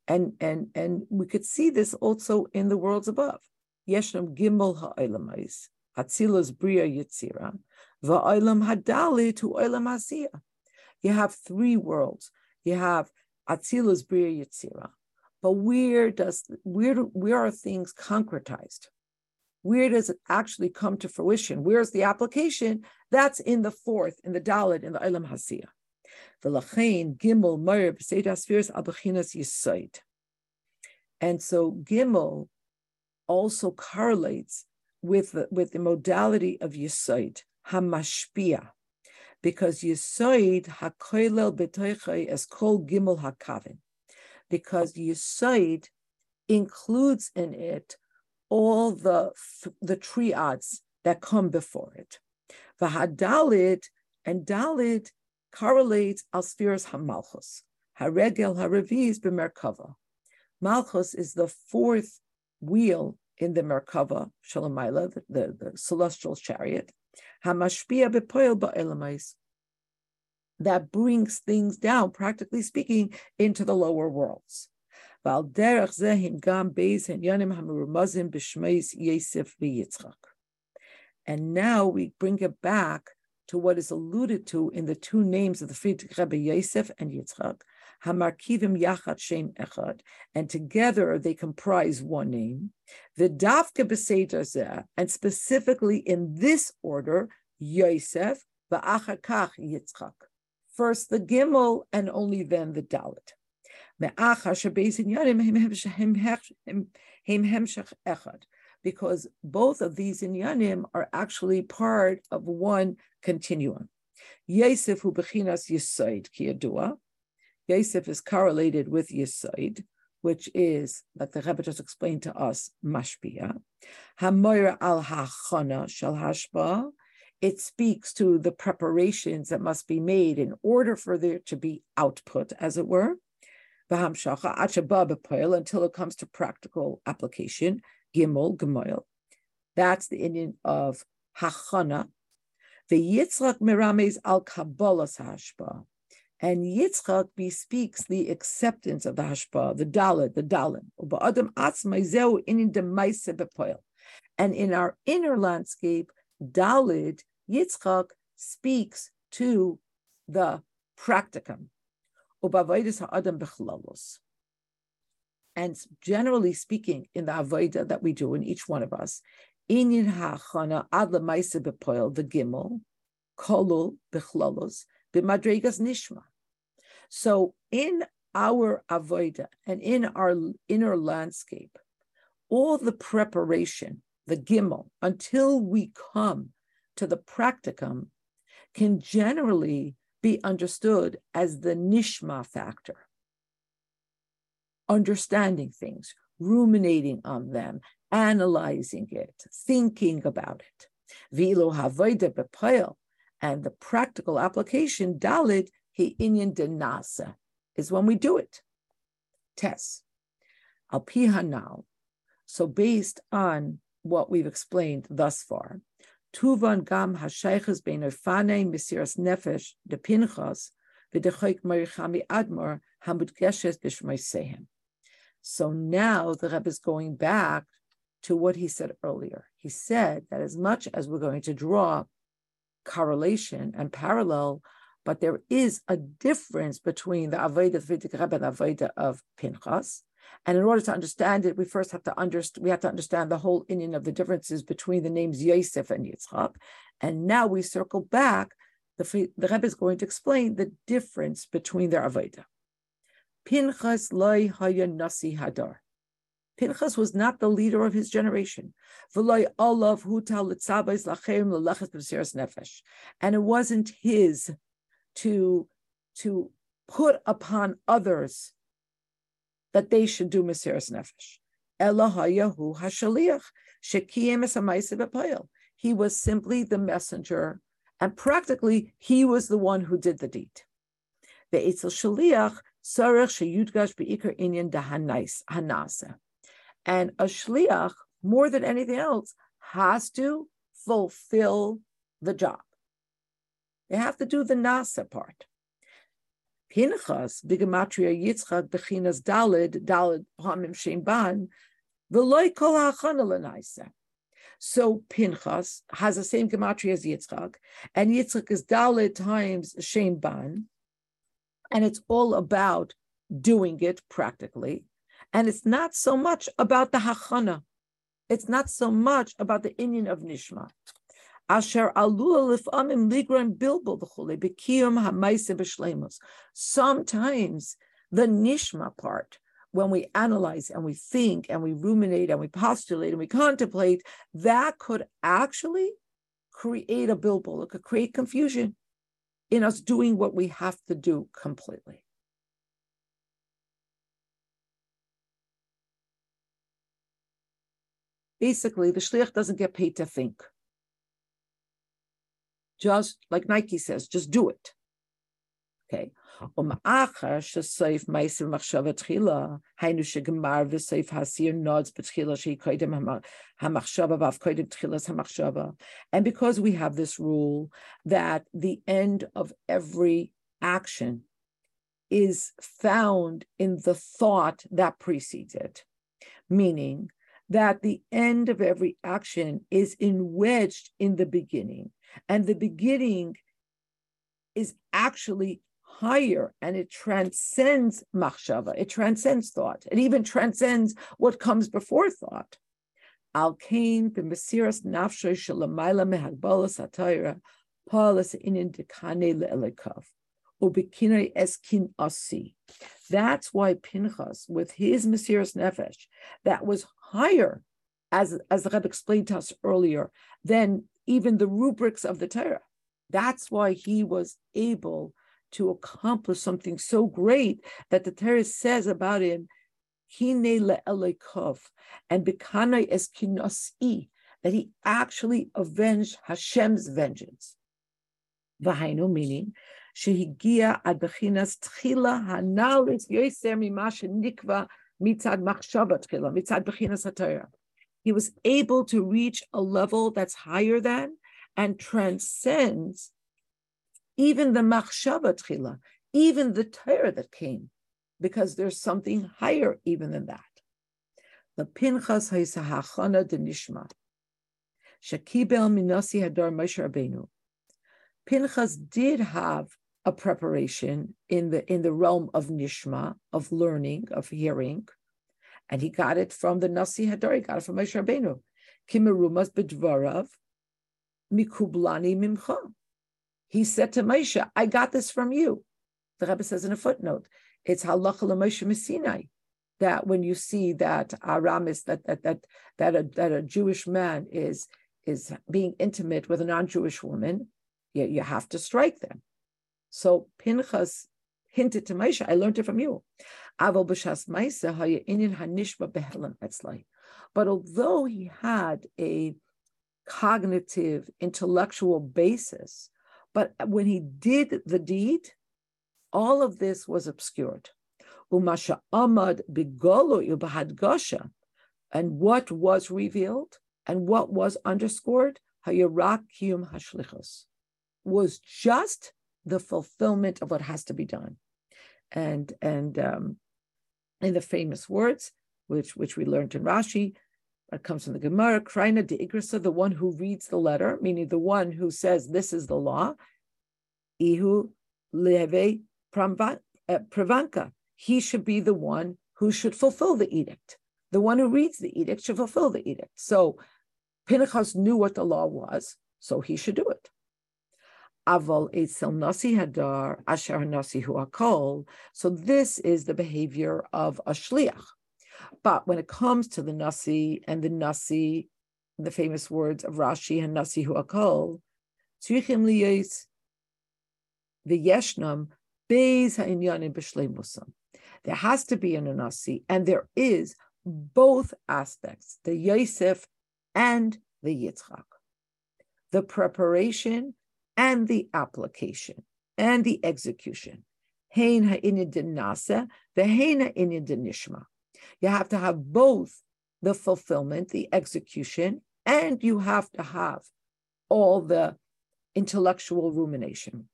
And and and we could see this also in the worlds above. Yeshnam gimel ha'elamais, atzilas bria yitzira, va'olam hadali to olam asiyah you have three worlds. You have Atzilus Bria Yitzira. But where does where where are things concretized? Where does it actually come to fruition? Where's the application? That's in the fourth, in the Dalit, in the Ilam Hasiya. V'lachein Gimel Meir B'Seid Asfiris Abachinas Yisoid. And so Gimel also correlates with the, with the modality of Yisoid, Hamashpia, because Yisoid hakoilel betoichai as kol gimel hakavin, because Yisoid includes in it all the the triads that come before it. V'hadalit and dalit correlates al spheres hamalchus. Haregel haraviz b'merkava. Malchus is the fourth wheel in the Merkava Shalamayla, the, the, the celestial chariot. Hamashpia bepoil ba'elamais. That brings things down, practically speaking, into the lower worlds. And now we bring it back to what is alluded to in the two names of the Frierdiker Rebbe Yosef and Yitzchak, Hamarkivim Yachat Shem Echad, and together they comprise one name. The Dafka Beseder and specifically in this order, Yosef, Va'achakach Yitzchak. First the Gimel and only then the Dalit. Because both of these inyanim are actually part of one continuum. Yosef hu bechinas yisoid kiyadua, Yosef is correlated with Yisoid, which is, like the Rebbe just explained to us, Mashpia. Hamoira al Hachana shal Hashba. It speaks to the preparations that must be made in order for there to be output, as it were. Until it comes to practical application, Gimel, Gemoil. That's the inyan of Hachana. The Yitzchak Mirames al Kabbalas Hashba. And Yitzchak bespeaks the acceptance of the hashpa, the dalit, the dalim. And in our inner landscape, Dalit, Yitzchak speaks to the practicum. And generally speaking, in the avodah that we do in each one of us, the gimel, kolul bechlalos, b'madregas nishma. So in our avoida and in our inner landscape, all the preparation, the gimel, until we come to the practicum, can generally be understood as the nishma factor. Understanding things, ruminating on them, analyzing it, thinking about it. Vilo havoida bepoil, and the practical application, dalit, he inyan denasa is when we do it. Test. Al now. So based on what we've explained thus far, Tuvan gam hashaychas bein erfane misiras nefesh de pinchas v'dechoik marichami admor hamudgeshes b'shmaisehem. So now the Rebbe is going back to what he said earlier. He said that as much as we're going to draw correlation and parallel but there is a difference between the Avodah of Rebbe and Avodah of Pinchas. And in order to understand it, we first have to understand we have to understand the whole inyan of the differences between the names Yosef and Yitzchak. And now we circle back. The, the Rebbe is going to explain the difference between their Avodah. Pinchas loy haya nasi hadar. Pinchas was not the leader of his generation. And it wasn't his to, to put upon others that they should do Mesiras Nefesh. Elohayahu Hashaliach, Shekiyem He was simply the messenger, and practically he was the one who did the deed. The Eitzel Shaliach, Sarach Sheyudgash Beikar Inyan Dahanais Hanasa. And a Shliach, more than anything else, has to fulfill the job. They have to do the nasa part. Pinchas, bigamatria Yitzchak, bechinas dalid, dalid hamim shem ban, v'loy kol So Pinchas has the same gematria as Yitzchak, and Yitzchak is dalid times shem ban, and it's all about doing it practically. And it's not so much about the hachana. It's not so much about the inyan of Nishma. Asher ligran. Sometimes the nishma part, when we analyze and we think and we ruminate and we postulate and we contemplate, that could actually create a bilbo. It could create confusion. in us doing what we have to do completely. Basically, the shliach doesn't get paid to think. Just like Nike says, just do it. Okay. Uh-huh. Um, and because we have this rule that the end of every action is found in the thought that precedes it, meaning that the end of every action is enwedged in the beginning and the beginning is actually higher and it transcends machshava, it transcends thought, it even transcends what comes before thought. Al kain b'mesiras nafshoy shalamayla mehagbalas atayra palas inin dekane le'elekav ubikinai eskin asi. That's why Pinchas, with his mesiras nefesh, that was higher, as as the Rebbe explained to us earlier, than even the rubrics of the Torah. That's why he was able to accomplish something so great that the Torah says about him, Hine le'elekov, and Bekanai eskinasi, that he actually avenged Hashem's vengeance. Vahainu, meaning, shehigia ad bechinas tchila hanalis yoser mimash nikva mitzad machshava tchila, mitzad bechinas hatayra. He was able to reach a level that's higher than and transcends even the machshava tchila, even the Torah that came, because there's something higher even than that. The Pinchas Haisahachana de Nishma. Shakibel Minasi Hadar Moshe Rabbeinu. Pinchas did have a preparation in the in the realm of Nishma, of learning, of hearing, and he got it from the Nasi Hadar, he got it from Moshe Rabbeinu. Kimerumas bedvarav mikublani mimcha. He said to Moshe, I got this from you. The Rebbe says in a footnote, it's halacha Moshe Messinai, that when you see that Aramis, that that that that a, that a Jewish man is is being intimate with a non-Jewish woman, you, you have to strike them. So Pinchas hinted to Moshe, I learned it from you. But although he had a cognitive, intellectual basis but when he did the deed, all of this was obscured. Bigolo and what was revealed and what was underscored, was just the fulfillment of what has to be done. And and um, in the famous words, which which we learned in Rashi, it comes from the Gemara, Kraina de Igrasa, the one who reads the letter, meaning the one who says this is the law. Ihu leve uh, pravanka. He should be the one who should fulfill the edict. The one who reads the edict should fulfill the edict. So Pinchas knew what the law was, so he should do it. Aval etzel nasi hadar asher nasi hu akol. So this is the behavior of a shliach. But when it comes to the Nasi and the Nasi, the famous words of Rashi and Nasi Huakol, Tzrichim liyes v'yeshnam beis ha'inyanim b'shleimusam. There has to be an Nasi, and there is both aspects, the Yosef and the Yitzchak. The preparation and the application and the execution. Hein ha'inyan nasa, the hein nishma. You have to have both the fulfillment, the execution, and you have to have all the intellectual rumination.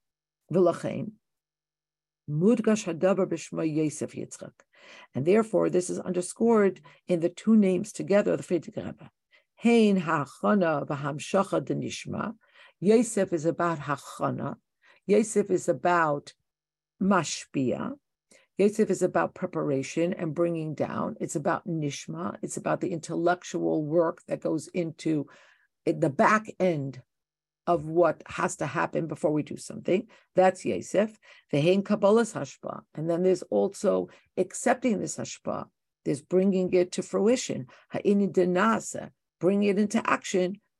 And therefore, this is underscored in the two names together, the Frierdiker Rebbe. Yosef is about hachana. Yosef is about mashpia. Yosef is about preparation and bringing down. It's about nishma. It's about the intellectual work that goes into the back end of what has to happen before we do something. That's Yosef. Ve'hein Kabbalah's hashpa. And then there's also accepting this hashpa. There's bringing it to fruition. Ha'ini denasa, bringing it into action,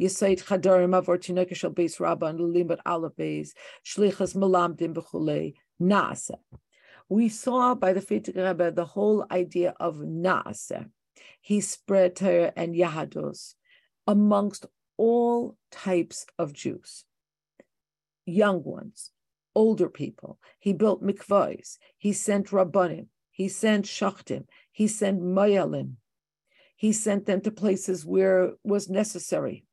Yisait chadarim beis shlichas malamdim. We saw by the Frierdiker Rebbe the whole idea of naase. He spread Torah and Yahados amongst all types of Jews young ones, older people. He built mikvahs. He sent rabbanim. He sent shachtim. He sent mayalim. He sent them to places where it was necessary.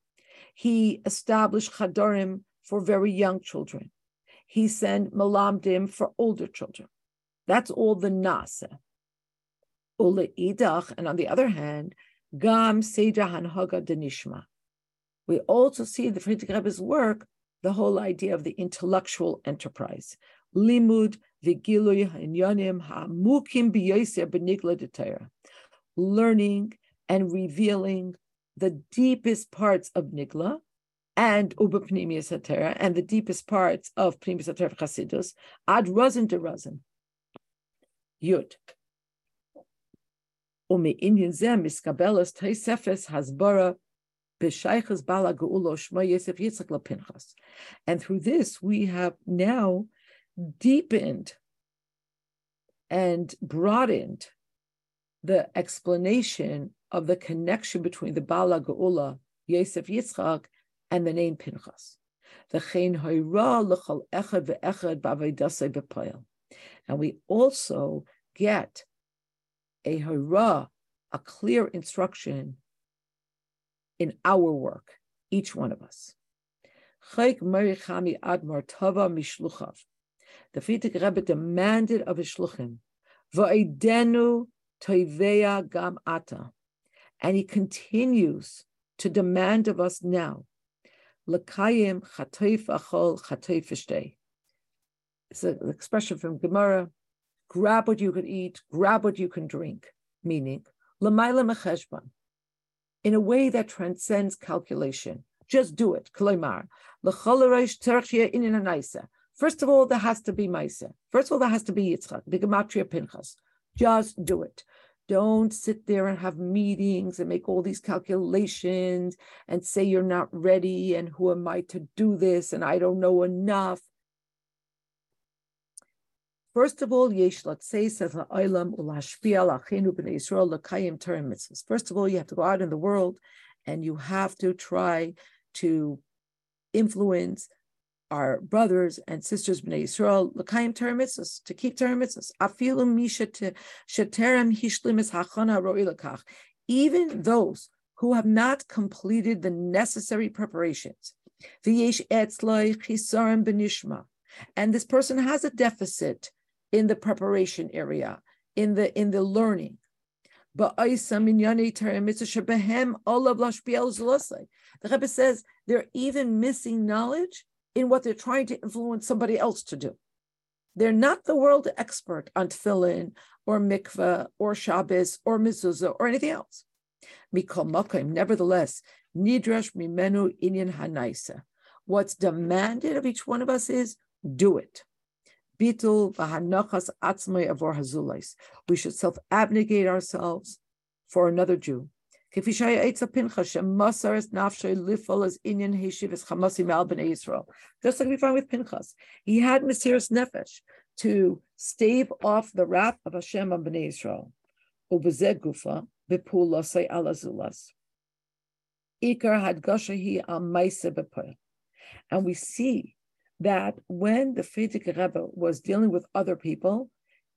He established chadarim for very young children. He sent malamdim for older children. That's all the nasa. Ule idach, and on the other hand, gam seja hanhaga denishma. We also see the Frierdiker Rebbe's work the whole idea of the intellectual enterprise. Limud v'giluy ha'inyanim ha'mukim b'yoser b'nigla Learning and revealing the deepest parts of nigla and uba pnimius hatera and the deepest parts of pnimius hatera chasidus ad razin de razin. Yud. Umi inyan zem iskabelas teisefes hasbara and through this, we have now deepened and broadened the explanation of the connection between the Baal HaGeula, Yosef Yitzchak, and the name Pinchas. And we also get a hurrah, a clear instruction in our work, each one of us. The Frierdiker Rebbe demanded of his shluchim, "Va'idenu toiveya gam ata," and he continues to demand of us now, "Lekayim chatoif achol chatoif shtei." It's an expression from Gemara: "Grab what you can eat, grab what you can drink," meaning l'mayla mecheshban in a way that transcends calculation. Just do it. First of all, there has to be Maisa. First of all, there has to be Yitzchak, the Gematria Pinchas. Just do it. Don't sit there and have meetings and make all these calculations and say you're not ready and who am I to do this and I don't know enough. First of all, yesh. First of all, you have to go out in the world and you have to try to influence our brothers and sisters b'nei Yisrael l'kayim Torah mitzvahs to keep Torah mitzvahs. Afilu misha sheterem hishlimis hachana ro'i Even those who have not completed the necessary preparations. V'yesh etzloi chisarim b'nishma. And this person has a deficit in the preparation area, in the in the learning. The Rebbe says they're even missing knowledge in what they're trying to influence somebody else to do. They're not the world expert on tefillin or mikveh or Shabbos or mezuzah or anything else. Mikol makim, nevertheless, nidrash mimenu inyan hanaisa. What's demanded of each one of us is do it. Bitul v'hanachas avor hazulais. We should self-abnegate ourselves for another Jew. Just like we find with Pinchas, he had Mesiras Nefesh to stave off the wrath of Hashem on Bnei maise And we see that when the Frierdiker Rebbe was dealing with other people,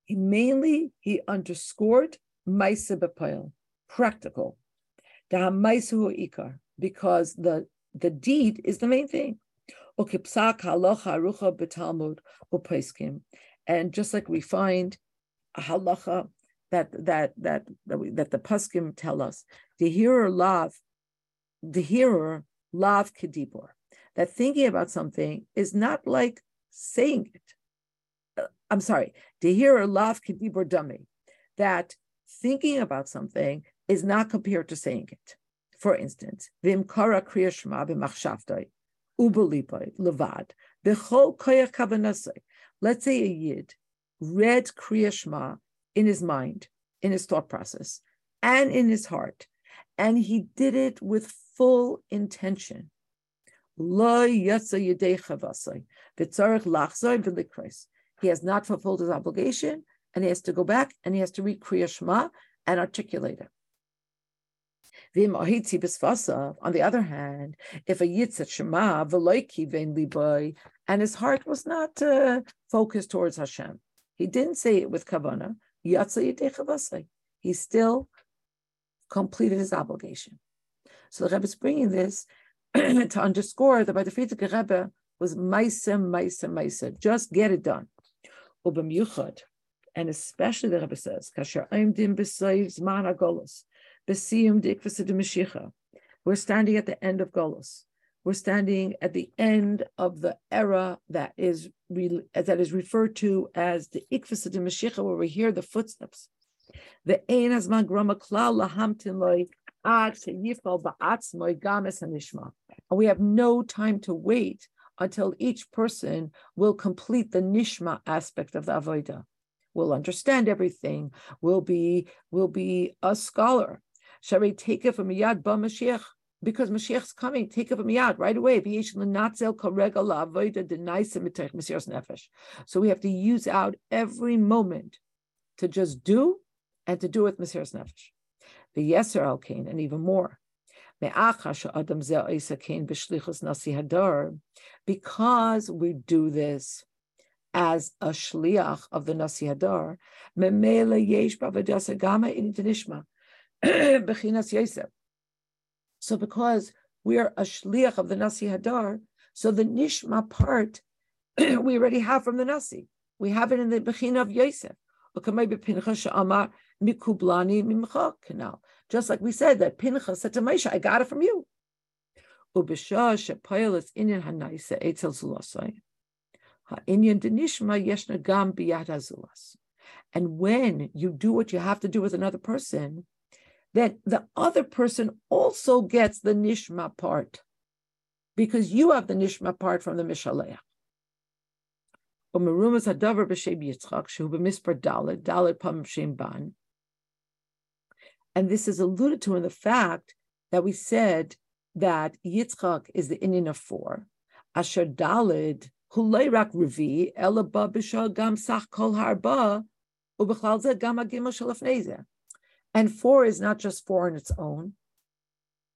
he mainly he underscored Maisa B'Poil, practical. The Hamaisu Ikar, because the, the deed is the main thing. And just like we find a halacha that that that that, we, that the paskim tell us, the hearer love, the hearer love kedibor that thinking about something is not like saying it. Uh, I'm sorry, to hear a laugh can dummy. That thinking about something is not compared to saying it. For instance, vim kara kriya shema b'machshavtoi, levad. Let's say a yid read kriya shema in his mind, in his thought process, and in his heart, and he did it with full intention. He has not fulfilled his obligation, and he has to go back and he has to read Kriya Shema and articulate it. On the other hand, if a yitzat shema liboy and his heart was not uh, focused towards Hashem, he didn't say it with kavana. He still completed his obligation. So the Rebbe is bringing this to underscore that by the Frierdiker Rebbe was Maisa, Maisa, Maisa. Just get it done. And especially the Rebbe says, Kasher Aimdim B'Sayv Zman Dikvasa We're standing at the end of Golos. We're standing at the end of the era that is re, that is referred to as the Ikvasa Mashiach, where we hear the footsteps. The Ein Azman Grama Klal Lahamtin Loi and we have no time to wait until each person will complete the nishma aspect of the avodah. Will understand everything. Will be will be a scholar. Shall we take it from Yad Ba Mashiach? Because Mashiach's coming, take it from Yad right away. So we have to use out every moment to just do and to do with Mesiras Nefesh the Yeser al Kain, and even more. Because we do this as a shliach of the Nasi Hadar, so because we are a shliach of the Nasi Hadar, so the nishma part we already have from the Nasi. We have it in the Bechina of Yosef. Just like we said that Pinchas said to Moshe, I got it from you. And when you do what you have to do with another person, then the other person also gets the nishma part because you have the nishma part from the mishaleach. Hadavar b'shem Yitzchak shehu pam shem ban and this is alluded to in the fact that we said that Yitzchak is the inyan of four. Asher Dalid, Hulayrak Revi, Elaba Bishal Gam Sach Kol Harba, Ubechalze Gam Agimel Shalafneze. And four is not just four on its own,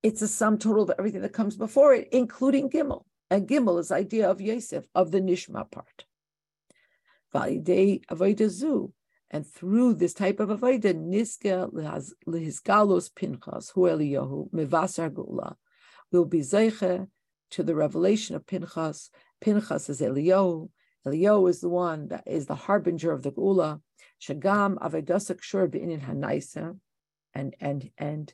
it's a sum total of everything that comes before it, including Gimel. And Gimel is the idea of Yosef, of the Nishma part. Validei Avodah and through this type of avodah, niska lehizgalos pinchas hu Eliyahu mevasar gula will be zeiche to the revelation of Pinchas. Pinchas is Eliyahu. Eliyahu is the one that is the harbinger of the gula. Shagam avodasak shur beinin hanaisa, and and and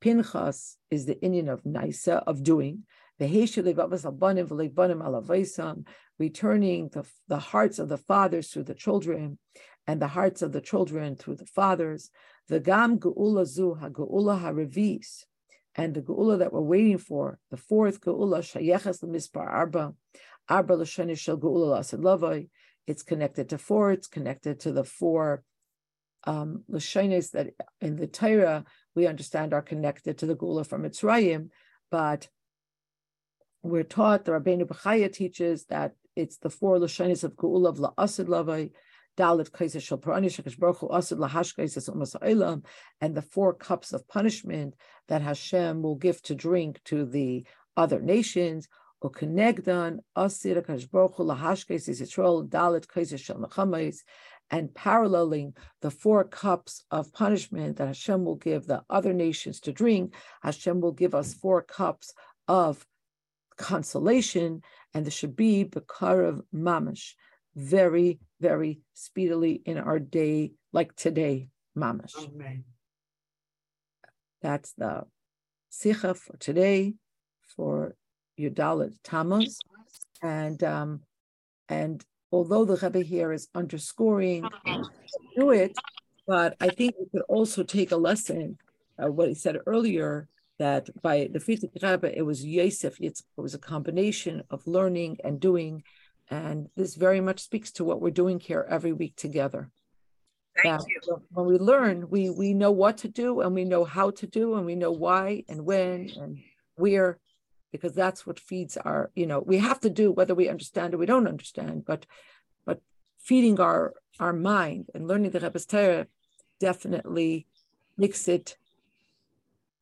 Pinchas is the inyan of naisa of doing. Returning the, the hearts of the fathers through the children, and the hearts of the children through the fathers. The gam geula zu ha geula haravis, and the geula that we're waiting for, the fourth geula shayeches Mispar arba, l'shani shel lasid It's connected to four. It's connected to the four um, that in the Torah we understand are connected to the geula from Mitzrayim, but we're taught the Rabbeinu Bechaya teaches that it's the four lashonis of geula of la'asid lavai Dalit Kaisa Shal Parani and the four cups of punishment that Hashem will give to drink to the other nations. O Kenegdan Asid Kash Baruch Yisrael Dalit Kaisa Shal and paralleling the four cups of punishment that Hashem will give the other nations to drink, Hashem will give us four cups of consolation, and the Shabib Bekarav Mamash very, very speedily in our day, like today, mamash. Amen. That's the sicha for today, for Yudalit Tammuz, and um, and although the Rebbe here is underscoring do it, But I think we could also take a lesson, uh, what he said earlier, that by the Frierdiker Rebbe, it was Yosef, it was a combination of learning and doing. And this very much speaks to what we're doing here every week together. Thank you. When we learn, we we know what to do and we know how to do and we know why and when and where, because that's what feeds our, you know, we have to do whether we understand or we don't understand, but but feeding our our mind and learning the Rebbe's Torah definitely makes it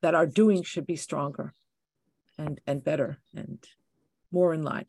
that our doing should be stronger and and better and more in line.